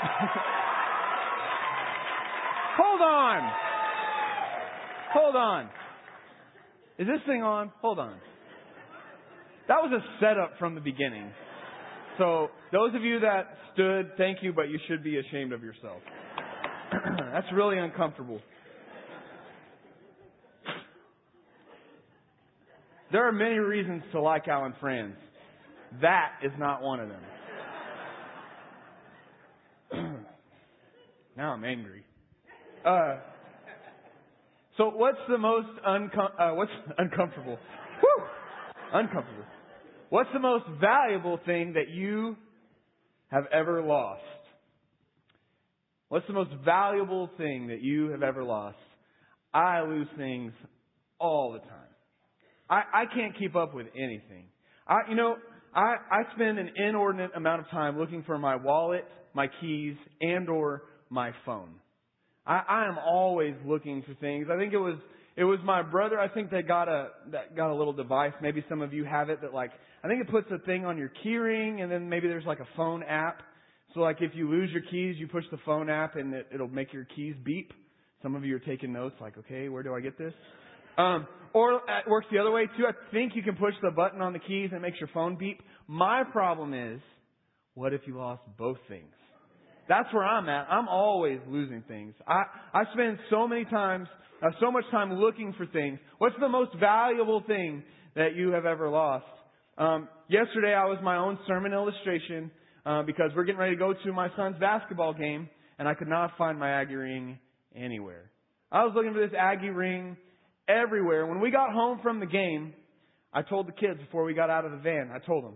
Hold on. Hold on. Is this thing on? Hold on. That was a setup from the beginning. So, those of you that stood, thank you, but you should be ashamed of yourself. That's really uncomfortable. There are many reasons to like Alan Franz. That is not one of them. Now I'm angry. Uh, so what's the most uncom- uh, what's uncomfortable? Whew! Uncomfortable. What's the most valuable thing that you have ever lost? What's the most valuable thing that you have ever lost? I lose things all the time. I, I can't keep up with anything. I, you know, I, I spend an inordinate amount of time looking for my wallet, my keys, and or my phone. I, I am always looking for things. I think it was it was my brother. I think that got a that got a little device. Maybe some of you have it that like I think it puts a thing on your keyring, and then maybe there's like a phone app. So like if you lose your keys, you push the phone app, and it, it'll make your keys beep. Some of you are taking notes, like okay, where do I get this? Um, or it works the other way too. I think you can push the button on the keys and it makes your phone beep. My problem is, what if you lost both things? That's where I'm at. I'm always losing things. I, I spend so many times, uh, so much time looking for things. What's the most valuable thing that you have ever lost? Um, yesterday I was my own sermon illustration uh, because we're getting ready to go to my son's basketball game, and I could not find my Aggie ring anywhere. I was looking for this Aggie ring everywhere. When we got home from the game, I told the kids before we got out of the van, I told them,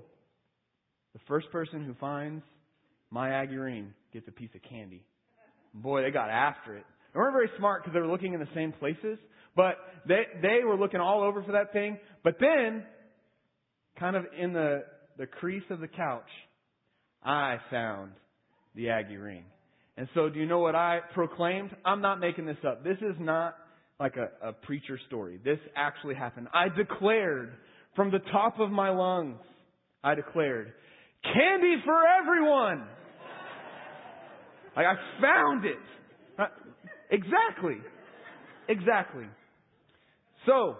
the first person who finds my Aggie ring gets a piece of candy. Boy, they got after it. They weren't very smart because they were looking in the same places, but they, they were looking all over for that thing. But then, kind of in the, the crease of the couch, I found the Aggie ring. And so do you know what I proclaimed? I'm not making this up. This is not like a, a preacher story. This actually happened. I declared from the top of my lungs, I declared, candy for everyone! Like I found it. Exactly. Exactly. So,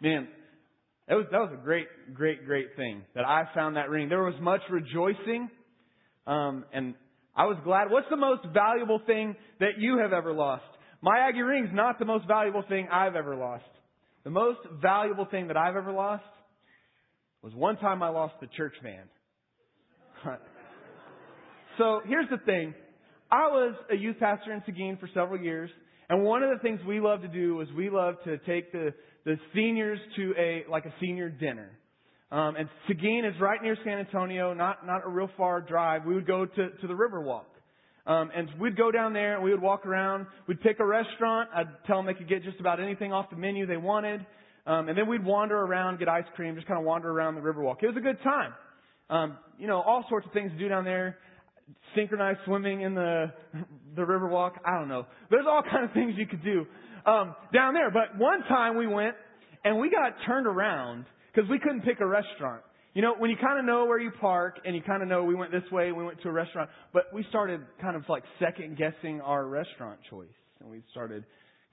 man, that was, that was a great, great, great thing that I found that ring. There was much rejoicing, um, and I was glad. What's the most valuable thing that you have ever lost? My Aggie ring's not the most valuable thing I've ever lost. The most valuable thing that I've ever lost was one time I lost the church van. so here's the thing. I was a youth pastor in Seguin for several years, and one of the things we love to do is we love to take the, the seniors to a, like a senior dinner. Um, and Seguin is right near San Antonio, not, not a real far drive. We would go to, to the Riverwalk. Um, and we'd go down there and we would walk around. We'd pick a restaurant. I'd tell them they could get just about anything off the menu they wanted. Um, and then we'd wander around, get ice cream, just kind of wander around the Riverwalk. It was a good time. Um, you know, all sorts of things to do down there. Synchronized swimming in the the Riverwalk. I don't know. There's all kind of things you could do um, down there. But one time we went and we got turned around because we couldn't pick a restaurant. You know, when you kind of know where you park and you kind of know we went this way, we went to a restaurant, but we started kind of like second guessing our restaurant choice. And we started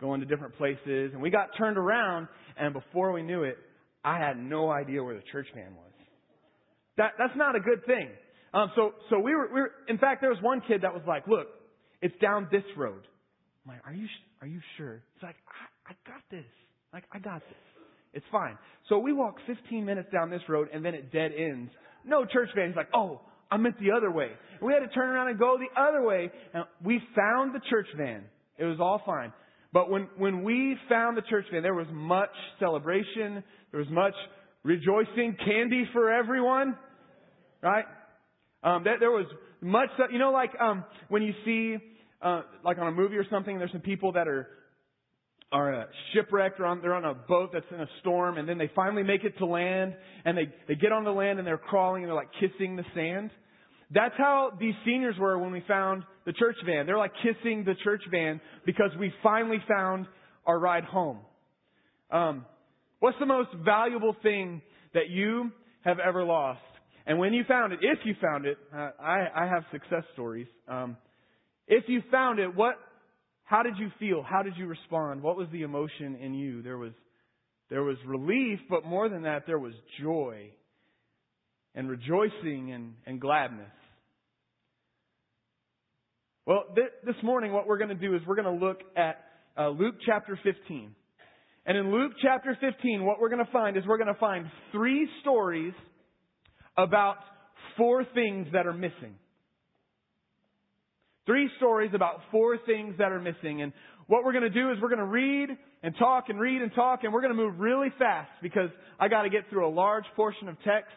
going to different places and we got turned around and before we knew it, I had no idea where the church van was. That, that's not a good thing. Um, so, so we were, we were, in fact, there was one kid that was like, look, it's down this road. I'm like, are you, are you sure? It's like, I, I got this. Like, I got this. It's fine. So we walk 15 minutes down this road and then it dead ends. No church van. He's like, oh, I meant the other way. And we had to turn around and go the other way. And we found the church van. It was all fine. But when, when we found the church van, there was much celebration. There was much rejoicing, candy for everyone. Right? Um, there, there was much, you know, like, um, when you see, uh, like on a movie or something, there's some people that are are uh, shipwrecked or on, they're on a boat that's in a storm and then they finally make it to land and they, they get on the land and they're crawling and they're like kissing the sand. That's how these seniors were when we found the church van. They're like kissing the church van because we finally found our ride home. Um, what's the most valuable thing that you have ever lost? And when you found it, if you found it, uh, I, I have success stories. Um, if you found it, what, how did you feel? How did you respond? What was the emotion in you? There was, there was relief, but more than that, there was joy and rejoicing and, and gladness. Well, th- this morning, what we're going to do is we're going to look at uh, Luke chapter 15. And in Luke chapter 15, what we're going to find is we're going to find three stories about four things that are missing. Three stories about four things that are missing. And what we're going to do is we're going to read and talk and read and talk, and we're going to move really fast because I got to get through a large portion of text.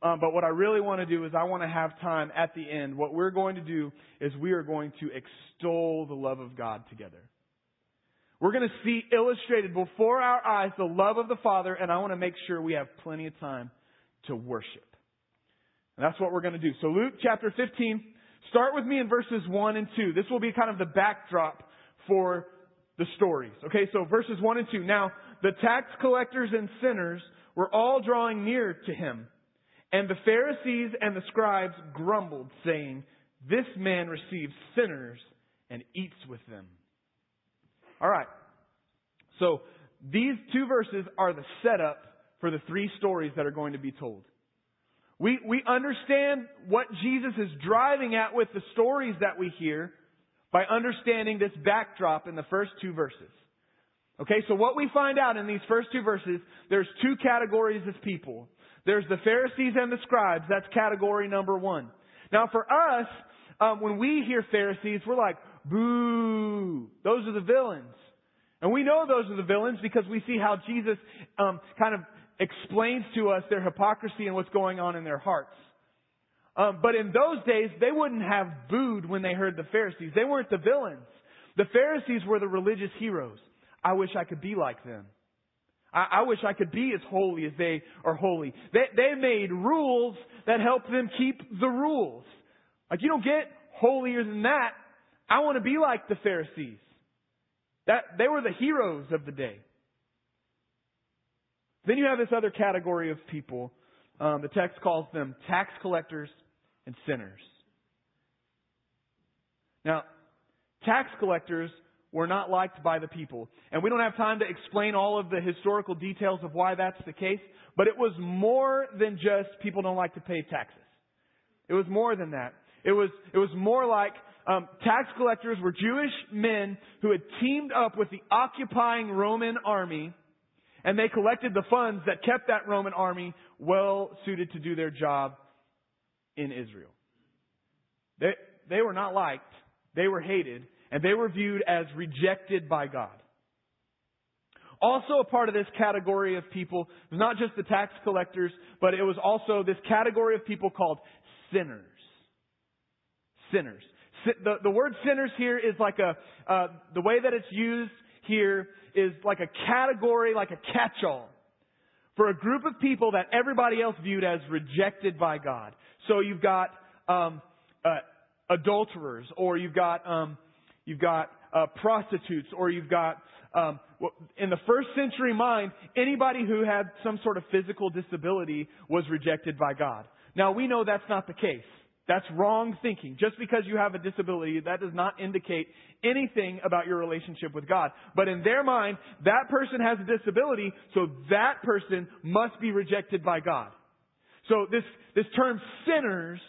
Um, but what I really want to do is I want to have time at the end. What we're going to do is we are going to extol the love of God together. We're going to see illustrated before our eyes the love of the Father, and I want to make sure we have plenty of time to worship. And that's what we're going to do. So Luke chapter 15, start with me in verses 1 and 2. This will be kind of the backdrop for the stories. Okay, so verses 1 and 2. Now, the tax collectors and sinners were all drawing near to him. And the Pharisees and the scribes grumbled, saying, This man receives sinners and eats with them. All right. So these two verses are the setup for the three stories that are going to be told. We, we understand what Jesus is driving at with the stories that we hear by understanding this backdrop in the first two verses. Okay, so what we find out in these first two verses, there's two categories of people. There's the Pharisees and the scribes. That's category number one. Now for us, um, when we hear Pharisees, we're like, boo, those are the villains. And we know those are the villains because we see how Jesus um, kind of explains to us their hypocrisy and what's going on in their hearts. Um, but in those days, they wouldn't have booed when they heard the Pharisees. They weren't the villains. The Pharisees were the religious heroes. I wish I could be like them. I, I wish I could be as holy as they are holy. They, they made rules that helped them keep the rules. Like you don't get holier than that. I want to be like the Pharisees. That they were the heroes of the day. Then you have this other category of people. Um, the text calls them tax collectors and sinners. Now, tax collectors were not liked by the people. And we don't have time to explain all of the historical details of why that's the case, but it was more than just people don't like to pay taxes. It was more than that. It was, it was more like um, tax collectors were Jewish men who had teamed up with the occupying Roman army and they collected the funds that kept that Roman army well suited to do their job in Israel. They, they were not liked, they were hated, and they were viewed as rejected by God. Also a part of this category of people was not just the tax collectors, but it was also this category of people called sinners. Sinners. The, the word sinners here is like a, uh, the way that it's used here is like a category, like a catch-all for a group of people that everybody else viewed as rejected by God. So you've got um, uh, adulterers, or you've got um, you've got uh, prostitutes, or you've got um, in the first century mind, anybody who had some sort of physical disability was rejected by God. Now we know that's not the case. That's wrong thinking. Just because you have a disability, that does not indicate anything about your relationship with God. But in their mind, that person has a disability, so that person must be rejected by God. So this, this term sinners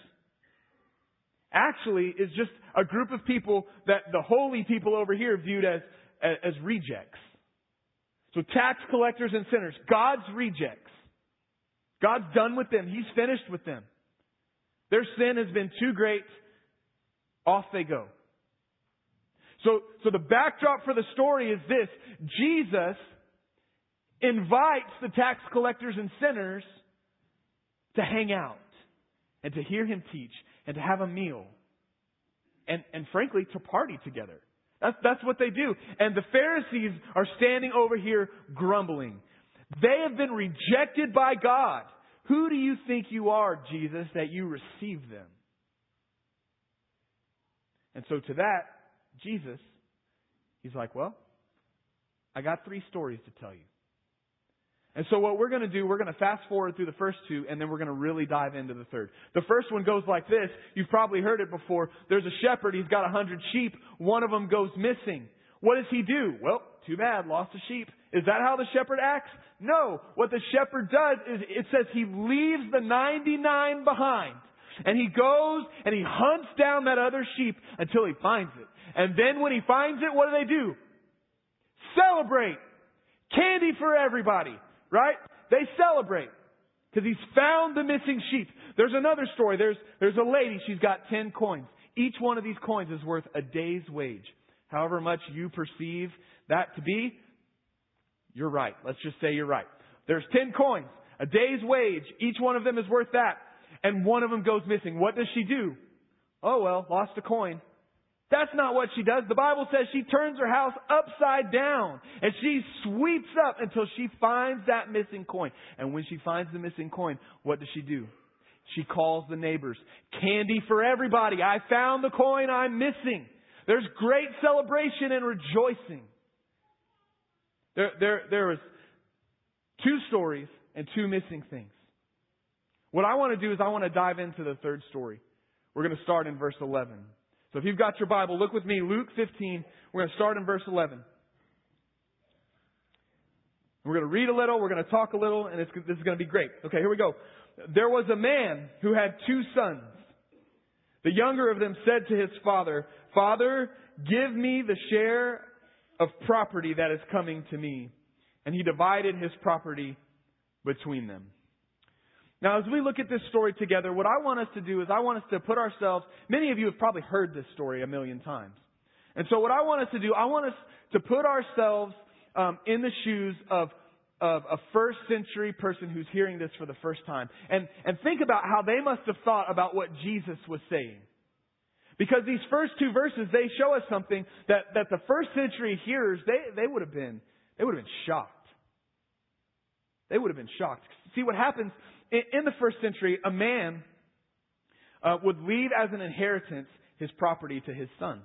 actually is just a group of people that the holy people over here viewed as, as, as rejects. So tax collectors and sinners, God's rejects. God's done with them. He's finished with them. Their sin has been too great. Off they go. So, so the backdrop for the story is this. Jesus invites the tax collectors and sinners to hang out and to hear him teach and to have a meal and, and frankly, to party together. That's, that's what they do. And the Pharisees are standing over here grumbling. They have been rejected by God. Who do you think you are, Jesus, that you receive them? And so to that, Jesus, he's like, well, I got three stories to tell you. And so what we're going to do, we're going to fast forward through the first two, and then we're going to really dive into the third. The first one goes like this. You've probably heard it before. There's a shepherd. He's got a hundred sheep. One of them goes missing. What does he do? Well, too bad, lost a sheep. Is that how the shepherd acts? No. What the shepherd does is it says he leaves the 99 behind. And he goes and he hunts down that other sheep until he finds it. And then when he finds it, what do they do? Celebrate. Candy for everybody, right? They celebrate because he's found the missing sheep. There's another story. There's, there's a lady. She's got 10 coins. Each one of these coins is worth a day's wage. However much you perceive that to be, you're right. Let's just say you're right. There's 10 coins, a day's wage. Each one of them is worth that. And one of them goes missing. What does she do? Oh well, lost a coin. That's not what she does. The Bible says she turns her house upside down and she sweeps up until she finds that missing coin. And when she finds the missing coin, what does she do? She calls the neighbors. Candy for everybody. I found the coin I'm missing. There's great celebration and rejoicing. There, there, there was two stories and two missing things. What I want to do is I want to dive into the third story. We're going to start in verse 11. So if you've got your Bible, look with me, Luke 15. We're going to start in verse 11. We're going to read a little, we're going to talk a little, and this is going to be great. Okay, here we go. There was a man who had two sons. The younger of them said to his father, Father, give me the share of property that is coming to me. And he divided his property between them. Now, as we look at this story together, what I want us to do is I want us to put ourselves, many of you have probably heard this story a million times. And so what I want us to do, I want us to put ourselves um, in the shoes of, of a first century person who's hearing this for the first time. And, and think about how they must have thought about what Jesus was saying. Because these first two verses, they show us something that, that the first century hearers, they, they would have been, they would have been shocked. They would have been shocked. See what happens in the first century, a man uh, would leave as an inheritance his property to his sons.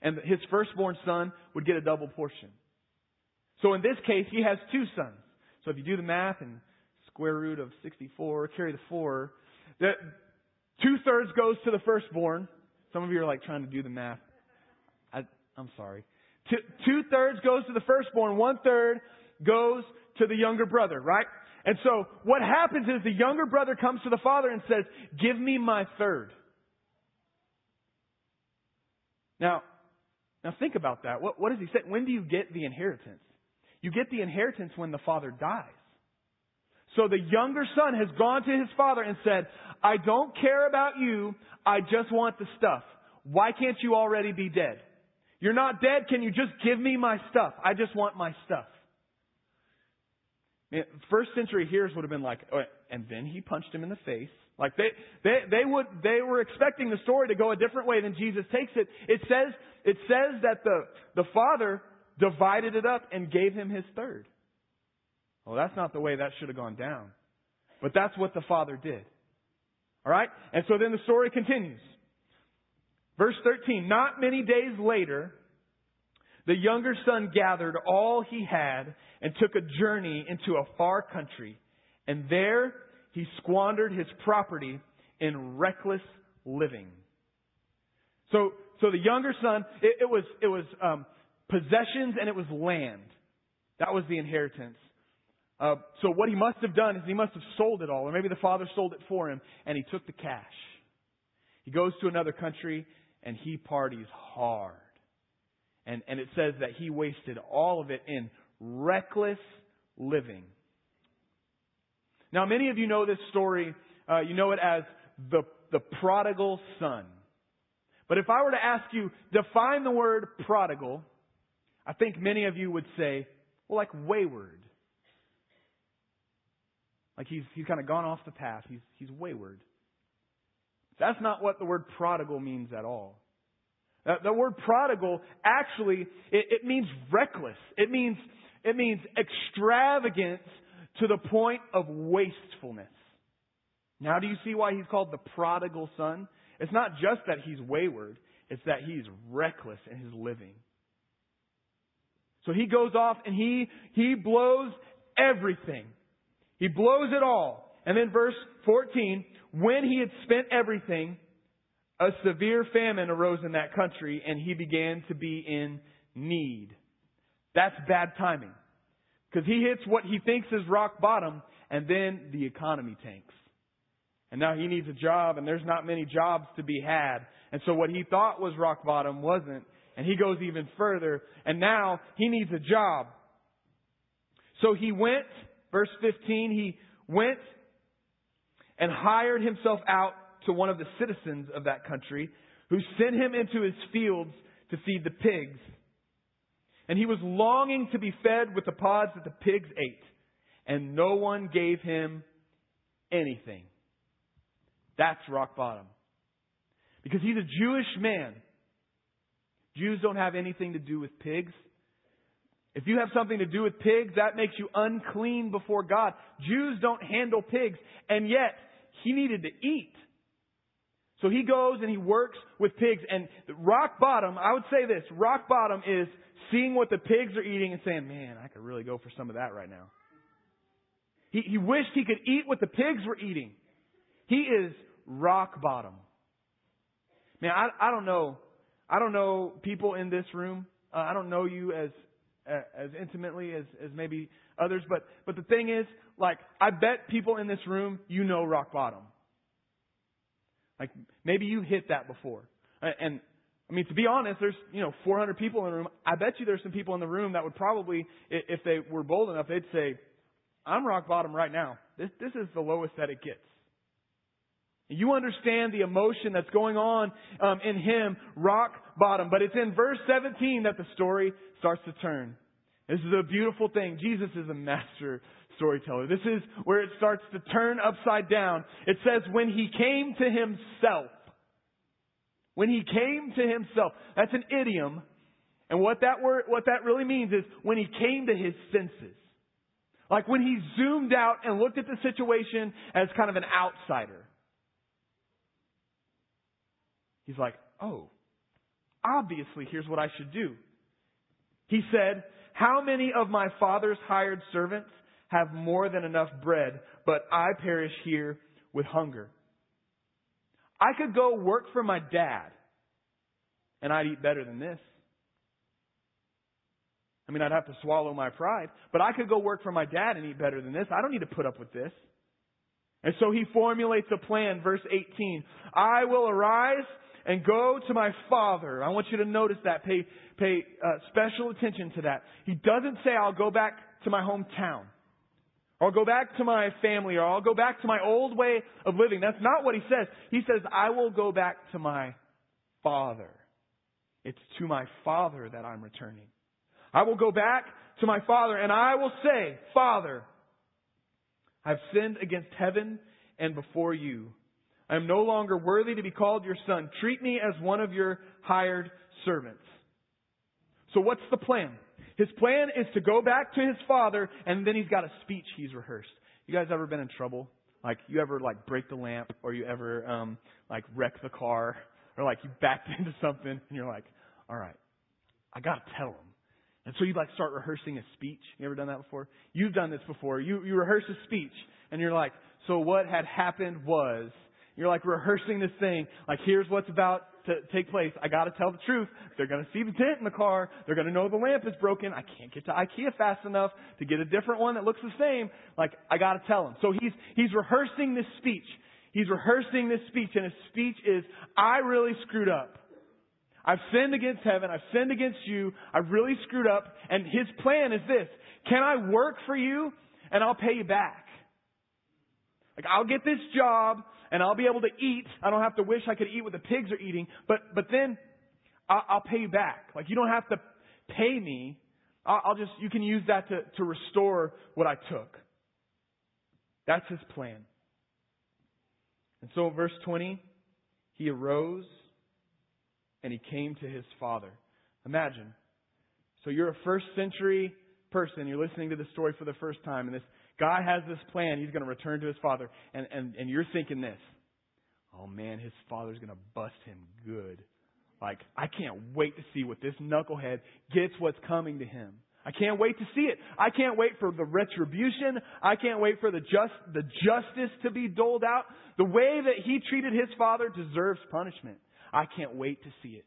And his firstborn son would get a double portion. So in this case, he has two sons. So if you do the math and square root of 64, carry the 4, that two thirds goes to the firstborn. Some of you are like trying to do the math. I, am sorry. Two thirds goes to the firstborn, one third goes to the younger brother, right? And so what happens is the younger brother comes to the father and says, give me my third. Now, now think about that. What, what does he say? When do you get the inheritance? You get the inheritance when the father dies. So the younger son has gone to his father and said, I don't care about you. I just want the stuff. Why can't you already be dead? You're not dead. Can you just give me my stuff? I just want my stuff. First century hearers would have been like, oh, and then he punched him in the face. Like they, they, they would, they were expecting the story to go a different way than Jesus takes it. It says, it says that the, the father divided it up and gave him his third. Well, that's not the way that should have gone down. But that's what the father did. Alright? And so then the story continues. Verse 13, not many days later, the younger son gathered all he had and took a journey into a far country. And there he squandered his property in reckless living. So, so the younger son, it, it was, it was um, possessions and it was land. That was the inheritance. Uh, so what he must have done is he must have sold it all, or maybe the father sold it for him, and he took the cash. He goes to another country and he parties hard. And, and it says that he wasted all of it in reckless living. Now, many of you know this story. Uh, you know it as the, the prodigal son. But if I were to ask you, define the word prodigal, I think many of you would say, well, like wayward. Like he's, he's kind of gone off the path. He's, he's wayward. That's not what the word prodigal means at all. Uh, the word prodigal actually, it, it means reckless. It means, it means extravagance to the point of wastefulness. Now do you see why he's called the prodigal son? It's not just that he's wayward, it's that he's reckless in his living. So he goes off and he, he blows everything. He blows it all. And then verse 14, when he had spent everything, a severe famine arose in that country and he began to be in need. That's bad timing. Because he hits what he thinks is rock bottom and then the economy tanks. And now he needs a job and there's not many jobs to be had. And so what he thought was rock bottom wasn't. And he goes even further and now he needs a job. So he went, verse 15, he went and hired himself out to one of the citizens of that country who sent him into his fields to feed the pigs. And he was longing to be fed with the pods that the pigs ate, and no one gave him anything. That's rock bottom. Because he's a Jewish man. Jews don't have anything to do with pigs. If you have something to do with pigs, that makes you unclean before God. Jews don't handle pigs, and yet he needed to eat. So he goes and he works with pigs. And rock bottom, I would say this rock bottom is seeing what the pigs are eating and saying, man, I could really go for some of that right now. He, he wished he could eat what the pigs were eating. He is rock bottom. Man, I, I don't know. I don't know people in this room. Uh, I don't know you as as intimately as, as maybe others, but but the thing is, like, I bet people in this room, you know rock bottom. Like maybe you hit that before. And I mean, to be honest, there's, you know, 400 people in the room. I bet you there's some people in the room that would probably, if they were bold enough, they'd say, I'm rock bottom right now. This, this is the lowest that it gets. You understand the emotion that's going on um, in him, rock bottom. But it's in verse 17 that the story starts to turn. This is a beautiful thing. Jesus is a master storyteller. This is where it starts to turn upside down. It says, when he came to himself. When he came to himself. That's an idiom. And what that word, what that really means is when he came to his senses. Like when he zoomed out and looked at the situation as kind of an outsider. He's like, oh, obviously here's what I should do. He said, how many of my father's hired servants have more than enough bread, but I perish here with hunger. I could go work for my dad, and I'd eat better than this. I mean, I'd have to swallow my pride, but I could go work for my dad and eat better than this. I don't need to put up with this. And so he formulates a plan, verse 18. I will arise and go to my father. I want you to notice that. Pay, pay uh, special attention to that. He doesn't say, I'll go back to my hometown. Or I'll go back to my family, or I'll go back to my old way of living. That's not what he says. He says, I will go back to my Father. It's to my Father that I'm returning. I will go back to my Father, and I will say, Father, I've sinned against heaven and before you. I am no longer worthy to be called your son. Treat me as one of your hired servants. So what's the plan? His plan is to go back to his father, and then he's got a speech he's rehearsed. You guys ever been in trouble? Like you ever like break the lamp, or you ever um like wreck the car, or like you backed into something, and you're like, all right, I gotta tell him. And so you like start rehearsing a speech. You ever done that before? You've done this before. You you rehearse a speech, and you're like, so what had happened was, you're like rehearsing this thing. Like here's what's about to take place. I got to tell the truth. They're to see the dent in the car. They're to know the lamp is broken. I can't get to IKEA fast enough to get a different one that looks the same. Like I got to tell them. So he's he's rehearsing this speech. He's rehearsing this speech, and his speech is, "I really screwed up. I've sinned against heaven. I've sinned against you. I've really screwed up." And his plan is this: Can I work for you, and I'll pay you back? Like I'll get this job and I'll be able to eat. I don't have to wish I could eat what the pigs are eating, but, but then I'll, I'll pay you back. Like you don't have to pay me. I'll, I'll just, you can use that to, to restore what I took. That's his plan. And so verse 20, he arose and he came to his father. Imagine. So you're a first century person. You're listening to the story for the first time, and this God has this plan. He's going to return to his father. And, and, and you're thinking this. Oh man, his father's going to bust him good. Like, I can't wait to see what this knucklehead gets what's coming to him. I can't wait to see it. I can't wait for the retribution. I can't wait for the just, the justice to be doled out. The way that he treated his father deserves punishment. I can't wait to see it.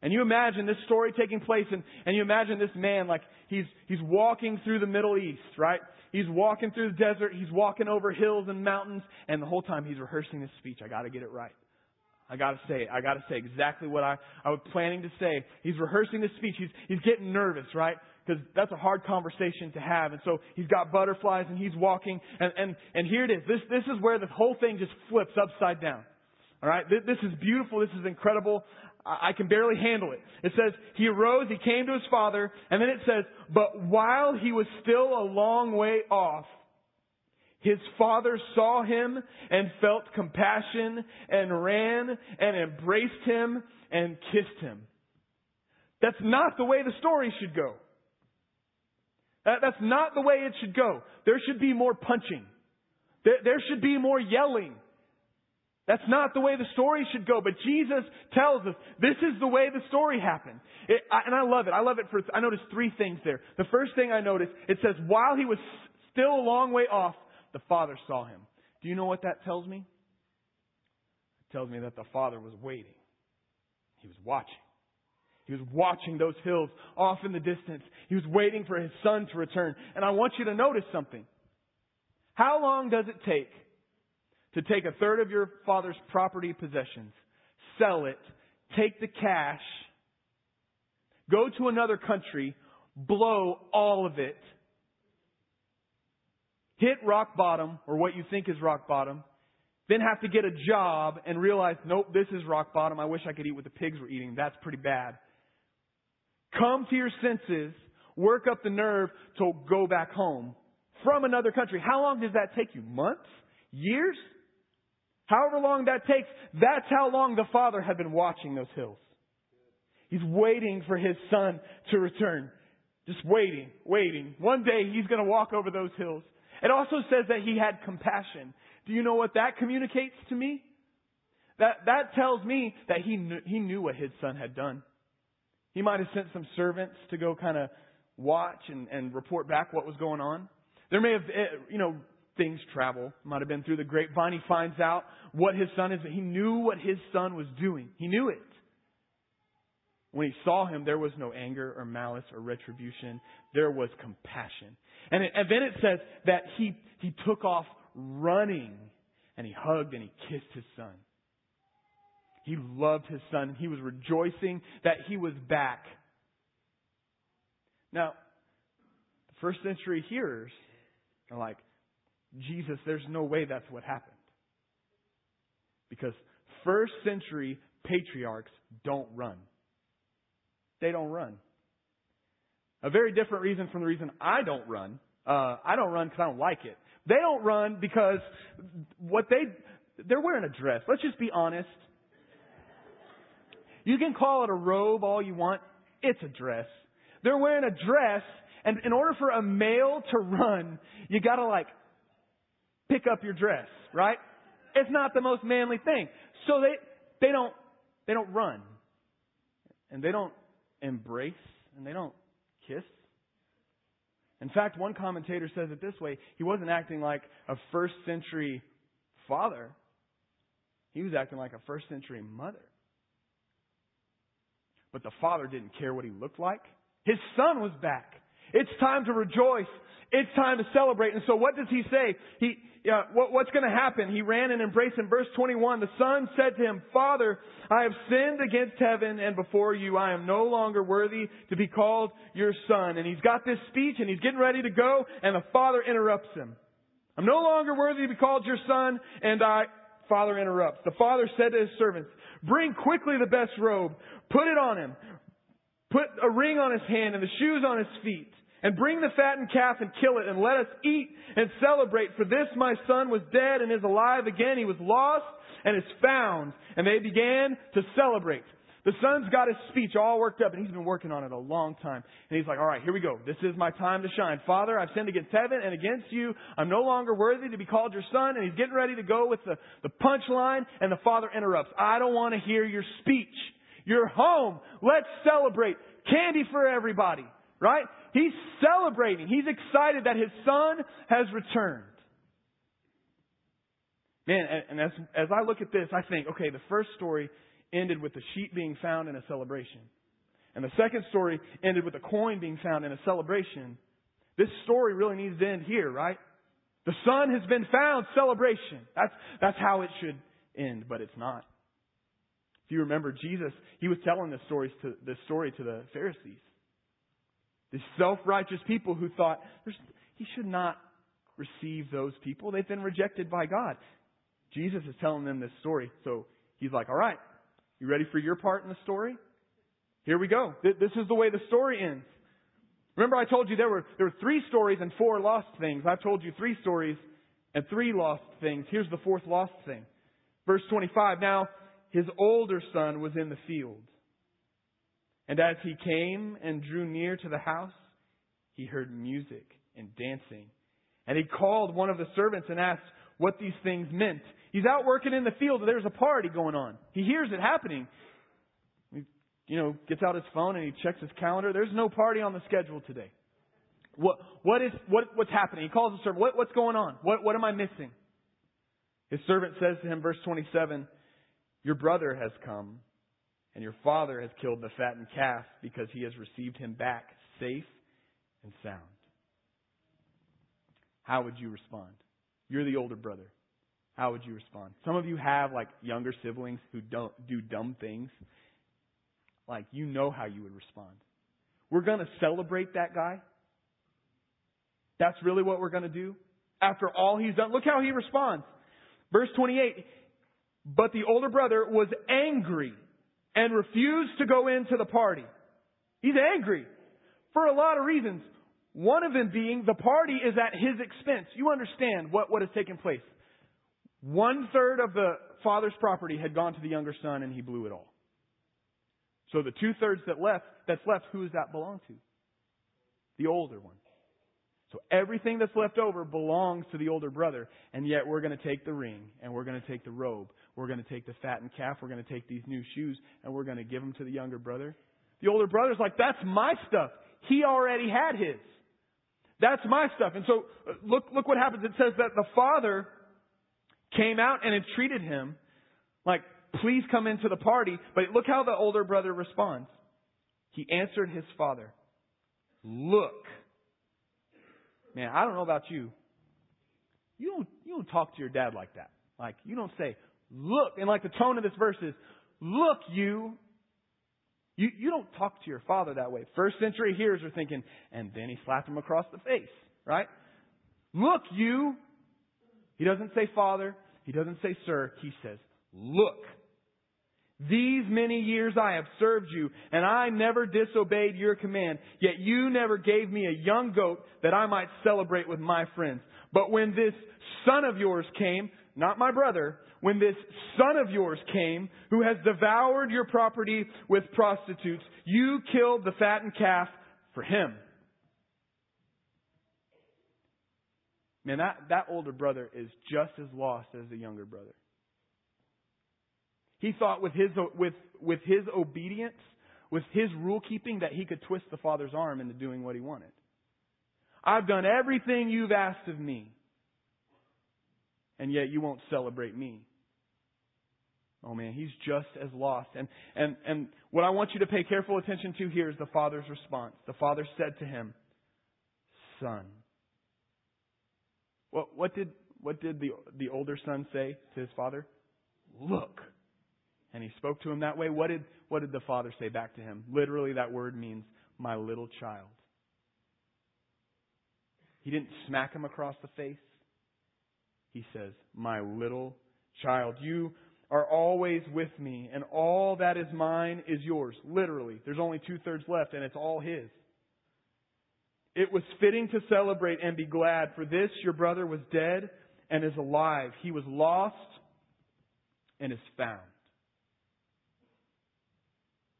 And you imagine this story taking place and, and you imagine this man like he's, he's walking through the Middle East, right? He's walking through the desert. He's walking over hills and mountains. And the whole time he's rehearsing this speech. I gotta get it right. I gotta say it. I gotta say exactly what I, I was planning to say. He's rehearsing this speech. He's, he's getting nervous, right? Because that's a hard conversation to have. And so he's got butterflies and he's walking. And, and, and here it is. This, this is where the whole thing just flips upside down. All right, this is beautiful. This is incredible. I can barely handle it. It says, he arose, he came to his father, and then it says, but while he was still a long way off, his father saw him and felt compassion and ran and embraced him and kissed him. That's not the way the story should go. That, that's not the way it should go. There should be more punching. There should be more yelling. That's not the way the story should go, but Jesus tells us this is the way the story happened. It, I, and I love it. I love it for, I noticed three things there. The first thing I noticed, it says, while he was still a long way off, the Father saw him. Do you know what that tells me? It tells me that the Father was waiting. He was watching. He was watching those hills off in the distance. He was waiting for his son to return. And I want you to notice something. How long does it take to take a third of your father's property possessions, sell it, take the cash, go to another country, blow all of it, hit rock bottom, or what you think is rock bottom, then have to get a job and realize, nope, this is rock bottom. I wish I could eat what the pigs were eating. That's pretty bad. Come to your senses, work up the nerve to go back home from another country. How long does that take you? Months? Years? However long that takes, that's how long the father had been watching those hills. He's waiting for his son to return. Just waiting, waiting. One day he's going to walk over those hills. It also says that he had compassion. Do you know what that communicates to me? That, that tells me that he knew, he knew what his son had done. He might have sent some servants to go kind of watch and, and report back what was going on. There may have, eh, you know, things travel. Might have been through the grapevine. He finds out what his son is. He knew what his son was doing. He knew it. When he saw him, there was no anger or malice or retribution. There was compassion. And, it, and then it says that he, he took off running and he hugged and he kissed his son. He loved his son. He was rejoicing that he was back. Now, the first century hearers are like, Jesus, there's no way that's what happened. Because first century patriarchs don't run. They don't run. A very different reason from the reason I don't run. Uh, I don't run because I don't like it. They don't run because what they, they're wearing a dress. Let's just be honest. You can call it a robe all you want. It's a dress. They're wearing a dress, and in order for a male to run, you gotta like pick up your dress, right? It's not the most manly thing. So they, they don't, they don't run. And they don't embrace and they don't kiss. In fact, one commentator says it this way. He wasn't acting like a first century father. He was acting like a first century mother. But the father didn't care what he looked like. His son was back. It's time to rejoice. It's time to celebrate. And so what does he say? He, yeah, what, what's going to happen? He ran and embraced him. Verse 21, the son said to him, Father, I have sinned against heaven and before you. I am no longer worthy to be called your son. And he's got this speech and he's getting ready to go and the father interrupts him. I'm no longer worthy to be called your son and I, father interrupts. The father said to his servants, bring quickly the best robe, put it on him, put a ring on his hand and the shoes on his feet and bring the fattened calf and kill it and let us eat and celebrate. For this my son was dead and is alive again. He was lost and is found. And they began to celebrate. The son's got his speech all worked up and he's been working on it a long time. And he's like, all right, here we go. This is my time to shine. Father, I've sinned against heaven and against you. I'm no longer worthy to be called your son. And he's getting ready to go with the, the punchline and the father interrupts. I don't want to hear your speech. You're home. Let's celebrate. Candy for everybody. Right? He's celebrating. He's excited that his son has returned. Man, and as, as I look at this, I think, okay, the first story ended with the sheep being found in a celebration. And the second story ended with a coin being found in a celebration. This story really needs to end here, right? The son has been found, celebration. That's, that's how it should end, but it's not. If you remember, Jesus, he was telling this story to, this story to the Pharisees. These self-righteous people who thought, he should not receive those people. They've been rejected by God. Jesus is telling them this story. So he's like, all right, you ready for your part in the story? Here we go. This is the way the story ends. Remember I told you there were, there were three stories and four lost things. I've told you three stories and three lost things. Here's the fourth lost thing. Verse 25. Now, his older son was in the field. And as he came and drew near to the house, he heard music and dancing. And he called one of the servants and asked what these things meant. He's out working in the field. There's a party going on. He hears it happening He, you know, gets out his phone and he checks his calendar. There's no party on the schedule today. What, what is, what, what's happening? He calls the servant. What, what's going on? What, what am I missing? His servant says to him, verse 27, Your brother has come, and your father has killed the fattened calf because he has received him back safe and sound. How would you respond? You're the older brother. How would you respond? Some of you have like younger siblings who don't do dumb things like, you know how you would respond. We're going to celebrate that guy. That's really what we're going to do. After all he's done, look how he responds. Verse 28 But the older brother was angry and refused to go into the party. He's angry for a lot of reasons. One of them being the party is at his expense. You understand what, what has taken place. One third of the father's property had gone to the younger son and he blew it all. So the two thirds that left, that's left, who does that belong to? The older one. So everything that's left over belongs to the older brother, and yet we're going to take the ring, and we're going to take the robe, we're going to take the fattened calf, we're going to take these new shoes, and we're going to give them to the younger brother. The older brother's like, that's my stuff. He already had his. That's my stuff. And so uh, look, look what happens. It says that the father came out and entreated him like, Please come into the party. But look how the older brother responds. He answered his father, Look. Man, I don't know about you. You don't, you don't talk to your dad like that. Like, you don't say, Look. And like the tone of this verse is, Look, you. You, you don't talk to your father that way. First century hearers are thinking, and then he slapped him across the face, right? Look, you. He doesn't say father. He doesn't say sir. He says, look. These many years I have served you, and I never disobeyed your command, yet you never gave me a young goat that I might celebrate with my friends. But when this son of yours came, not my brother, when this son of yours came, who has devoured your property with prostitutes, you killed the fattened calf for him. Man, that, that older brother is just as lost as the younger brother. He thought with his, with, with his obedience, with his rule keeping, that he could twist the Father's arm into doing what he wanted. I've done everything you've asked of me, and yet you won't celebrate me. Oh man, he's just as lost. And, and, and what I want you to pay careful attention to here is the father's response. The father said to him, Son. What, what did, what did the, the older son say to his father? Look and he spoke to him that way, what did, what did the father say back to him? Literally, that word means, my little child. He didn't smack him across the face. He says, my little child. You are always with me, and all that is mine is yours. Literally. There's only two thirds left, and it's all his. It was fitting to celebrate and be glad, for this your brother was dead and is alive. He was lost and is found.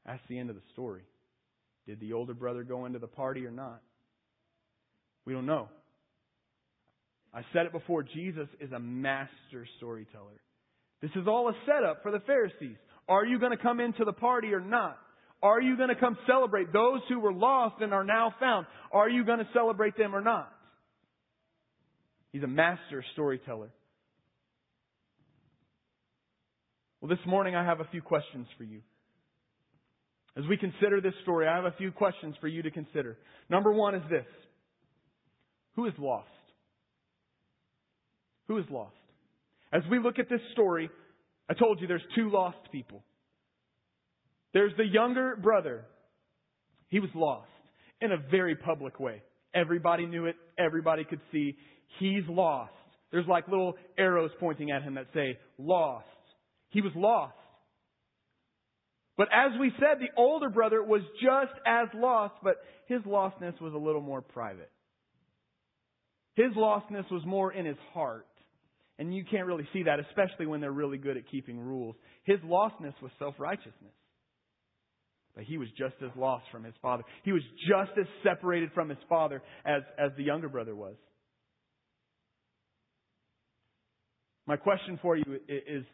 That's the end of the story. Did the older brother go into the party or not? We don't know. I said it before Jesus is a master storyteller. This is all a setup for the Pharisees. Are you going to come into the party or not? Are you going to come celebrate those who were lost and are now found? Are you going to celebrate them or not? He's a master storyteller. Well, this morning I have a few questions for you. As we consider this story, I have a few questions for you to consider. Number one is this Who is lost? Who is lost? As we look at this story, I told you there's two lost people. There's the younger brother. He was lost in a very public way. Everybody knew it. Everybody could see. He's lost. There's like little arrows pointing at him that say, lost. He was lost. But as we said, the older brother was just as lost, but his lostness was a little more private. His lostness was more in his heart. And you can't really see that, especially when they're really good at keeping rules. His lostness was self righteousness. But he was just as lost from his father. He was just as separated from his father as, as the younger brother was. My question for you is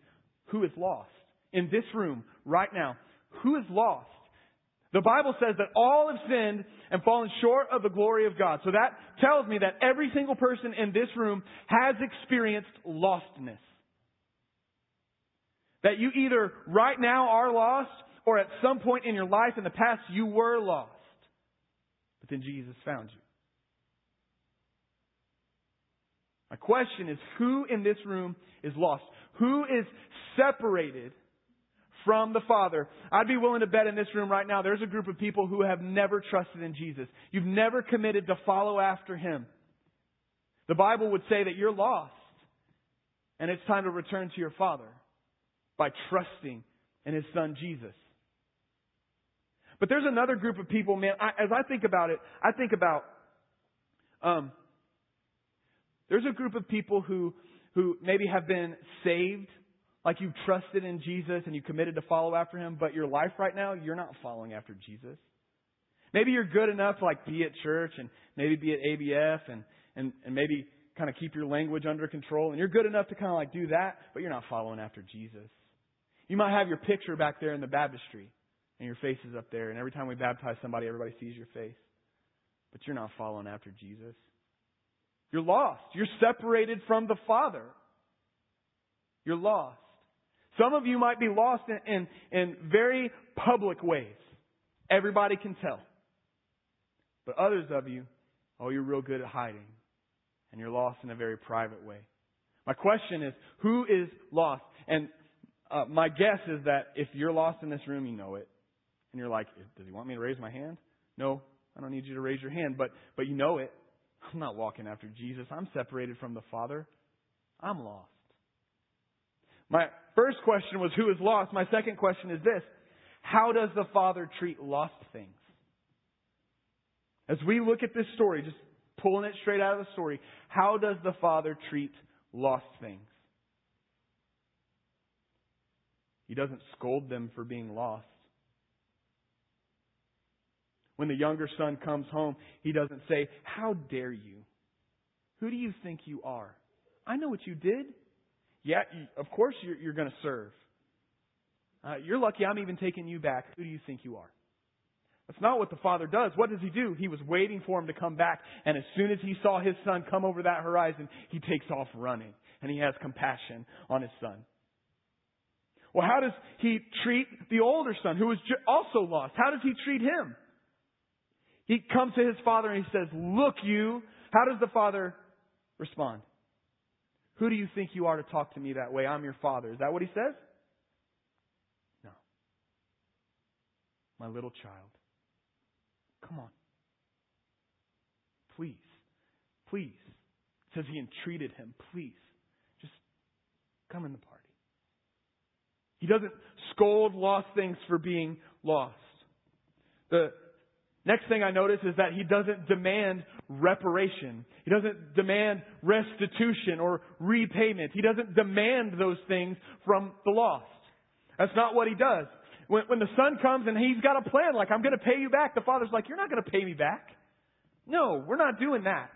who is lost? In this room, right now, who is lost? The Bible says that all have sinned and fallen short of the glory of God. So that tells me that every single person in this room has experienced lostness. That you either right now are lost or at some point in your life in the past you were lost. But then Jesus found you. My question is who in this room is lost? Who is separated from the Father? I'd be willing to bet in this room right now there's a group of people who have never trusted in Jesus. You've never committed to follow after Him. The Bible would say that you're lost and it's time to return to your Father by trusting in His Son Jesus. But there's another group of people, man, I, as I think about it, I think about, um, there's a group of people who, who maybe have been saved, like you've trusted in Jesus and you committed to follow after Him, but your life right now, you're not following after Jesus. Maybe you're good enough to like be at church and maybe be at ABF and, and, and maybe kind of keep your language under control and you're good enough to kind of like do that, but you're not following after Jesus. You might have your picture back there in the baptistry and your face is up there and every time we baptize somebody, everybody sees your face. But you're not following after Jesus. You're lost. You're separated from the Father. You're lost. Some of you might be lost in, in, in very public ways. Everybody can tell. But others of you, oh, you're real good at hiding. And you're lost in a very private way. My question is, who is lost? And uh, my guess is that if you're lost in this room, you know it. And you're like, does he want me to raise my hand? No, I don't need you to raise your hand, but, but you know it. I'm not walking after Jesus. I'm separated from the Father. I'm lost. My first question was who is lost? My second question is this. How does the Father treat lost things? As we look at this story, just pulling it straight out of the story, how does the Father treat lost things? He doesn't scold them for being lost. When the younger son comes home, he doesn't say, How dare you? Who do you think you are? I know what you did. Yeah, of course you're, you're going to serve. Uh, you're lucky I'm even taking you back. Who do you think you are? That's not what the father does. What does he do? He was waiting for him to come back, and as soon as he saw his son come over that horizon, he takes off running, and he has compassion on his son. Well, how does he treat the older son who was also lost? How does he treat him? He comes to his father and he says, Look, you. How does the father respond? Who do you think you are to talk to me that way? I'm your father. Is that what he says? No. My little child. Come on. Please. Please. It says he entreated him. Please. Just come in the party. He doesn't scold lost things for being lost. The Next thing I notice is that he doesn't demand reparation. He doesn't demand restitution or repayment. He doesn't demand those things from the lost. That's not what he does. When, when the son comes and he's got a plan, like, I'm going to pay you back, the father's like, You're not going to pay me back. No, we're not doing that.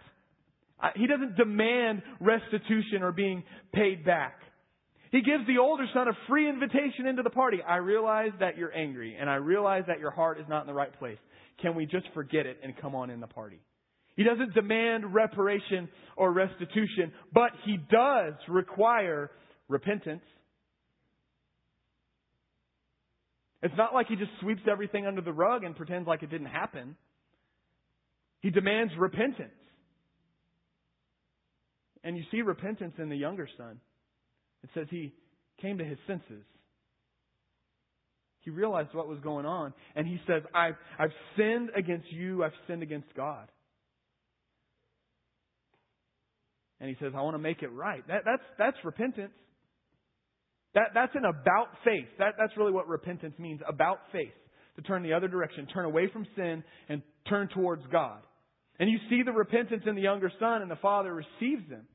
He doesn't demand restitution or being paid back. He gives the older son a free invitation into the party. I realize that you're angry and I realize that your heart is not in the right place. Can we just forget it and come on in the party? He doesn't demand reparation or restitution, but he does require repentance. It's not like he just sweeps everything under the rug and pretends like it didn't happen. He demands repentance. And you see repentance in the younger son. It says he came to his senses. He realized what was going on. And he says, I've, I've sinned against you. I've sinned against God. And he says, I want to make it right. That, that's, that's repentance. That, that's an about face. That, that's really what repentance means. About face. To turn the other direction, turn away from sin and turn towards God. And you see the repentance in the younger son and the father receives them.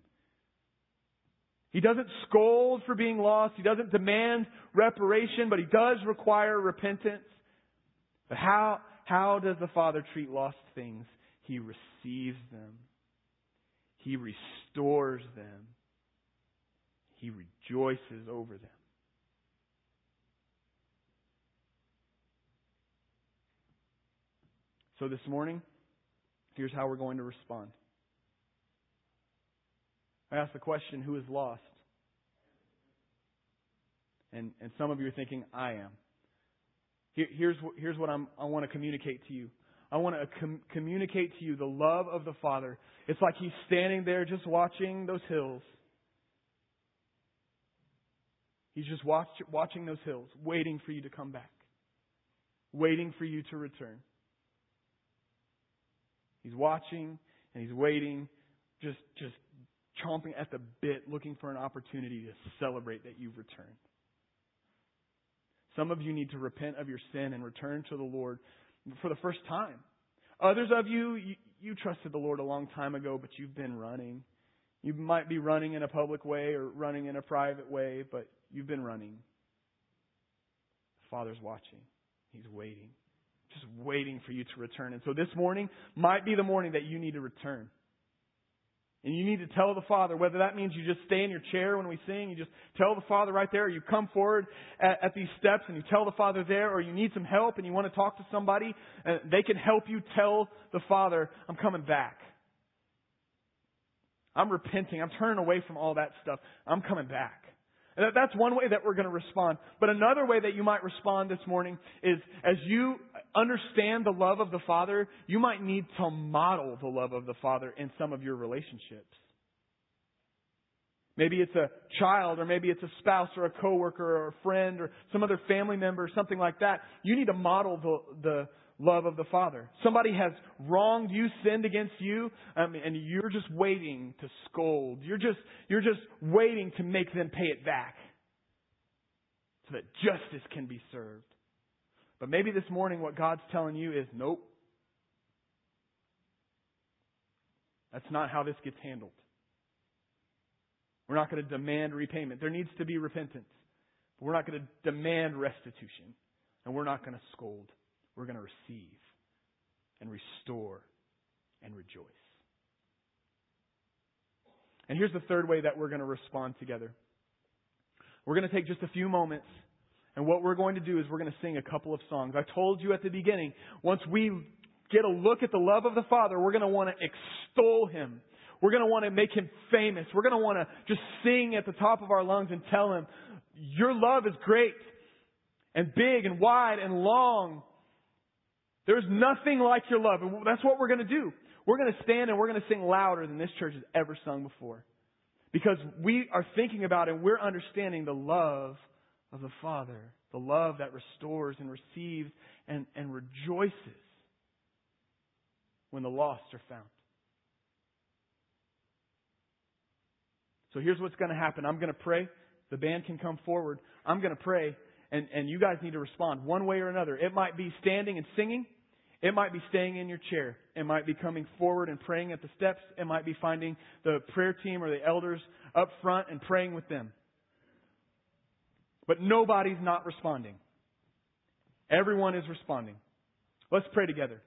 He doesn't scold for being lost. He doesn't demand reparation, but he does require repentance. But how, how does the father treat lost things? He receives them. He restores them. He rejoices over them. So this morning, here's how we're going to respond. I ask the question, who is lost? And, and some of you are thinking, I am. Here, here's, here's what I'm, I want to communicate to you. I want to com- communicate to you the love of the Father. It's like He's standing there just watching those hills. He's just watch, watching those hills, waiting for you to come back, waiting for you to return. He's watching and He's waiting, just, just chomping at the bit, looking for an opportunity to celebrate that you've returned. Some of you need to repent of your sin and return to the Lord for the first time. Others of you, you, you trusted the Lord a long time ago, but you've been running. You might be running in a public way or running in a private way, but you've been running. The Father's watching. He's waiting. Just waiting for you to return. And so this morning might be the morning that you need to return. And you need to tell the Father, whether that means you just stay in your chair when we sing, you just tell the Father right there, or you come forward at, at these steps and you tell the Father there, or you need some help and you want to talk to somebody, and they can help you tell the Father, I'm coming back. I'm repenting. I'm turning away from all that stuff. I'm coming back. And that's one way that we're going to respond. But another way that you might respond this morning is as you understand the love of the Father, you might need to model the love of the Father in some of your relationships. Maybe it's a child, or maybe it's a spouse, or a coworker, or a friend, or some other family member, or something like that. You need to model the, the love of the Father. Somebody has wronged you, sinned against you, um, and you're just waiting to scold. You're just, you're just waiting to make them pay it back so that justice can be served. But maybe this morning what God's telling you is nope. That's not how this gets handled. We're not going to demand repayment. There needs to be repentance. But we're not going to demand restitution. And we're not going to scold. We're going to receive and restore and rejoice. And here's the third way that we're going to respond together. We're going to take just a few moments, and what we're going to do is we're going to sing a couple of songs. I told you at the beginning, once we get a look at the love of the Father, we're going to want to extol Him. We're going to want to make Him famous. We're going to want to just sing at the top of our lungs and tell Him, Your love is great and big and wide and long. There's nothing like your love. And that's what we're going to do. We're going to stand and we're going to sing louder than this church has ever sung before. Because we are thinking about and we're understanding the love of the Father, the love that restores and receives and, and rejoices when the lost are found. So here's what's going to happen. I'm going to pray. The band can come forward. I'm going to pray, and, and you guys need to respond one way or another. It might be standing and singing. It might be staying in your chair. It might be coming forward and praying at the steps. It might be finding the prayer team or the elders up front and praying with them. But nobody's not responding. Everyone is responding. Let's pray together.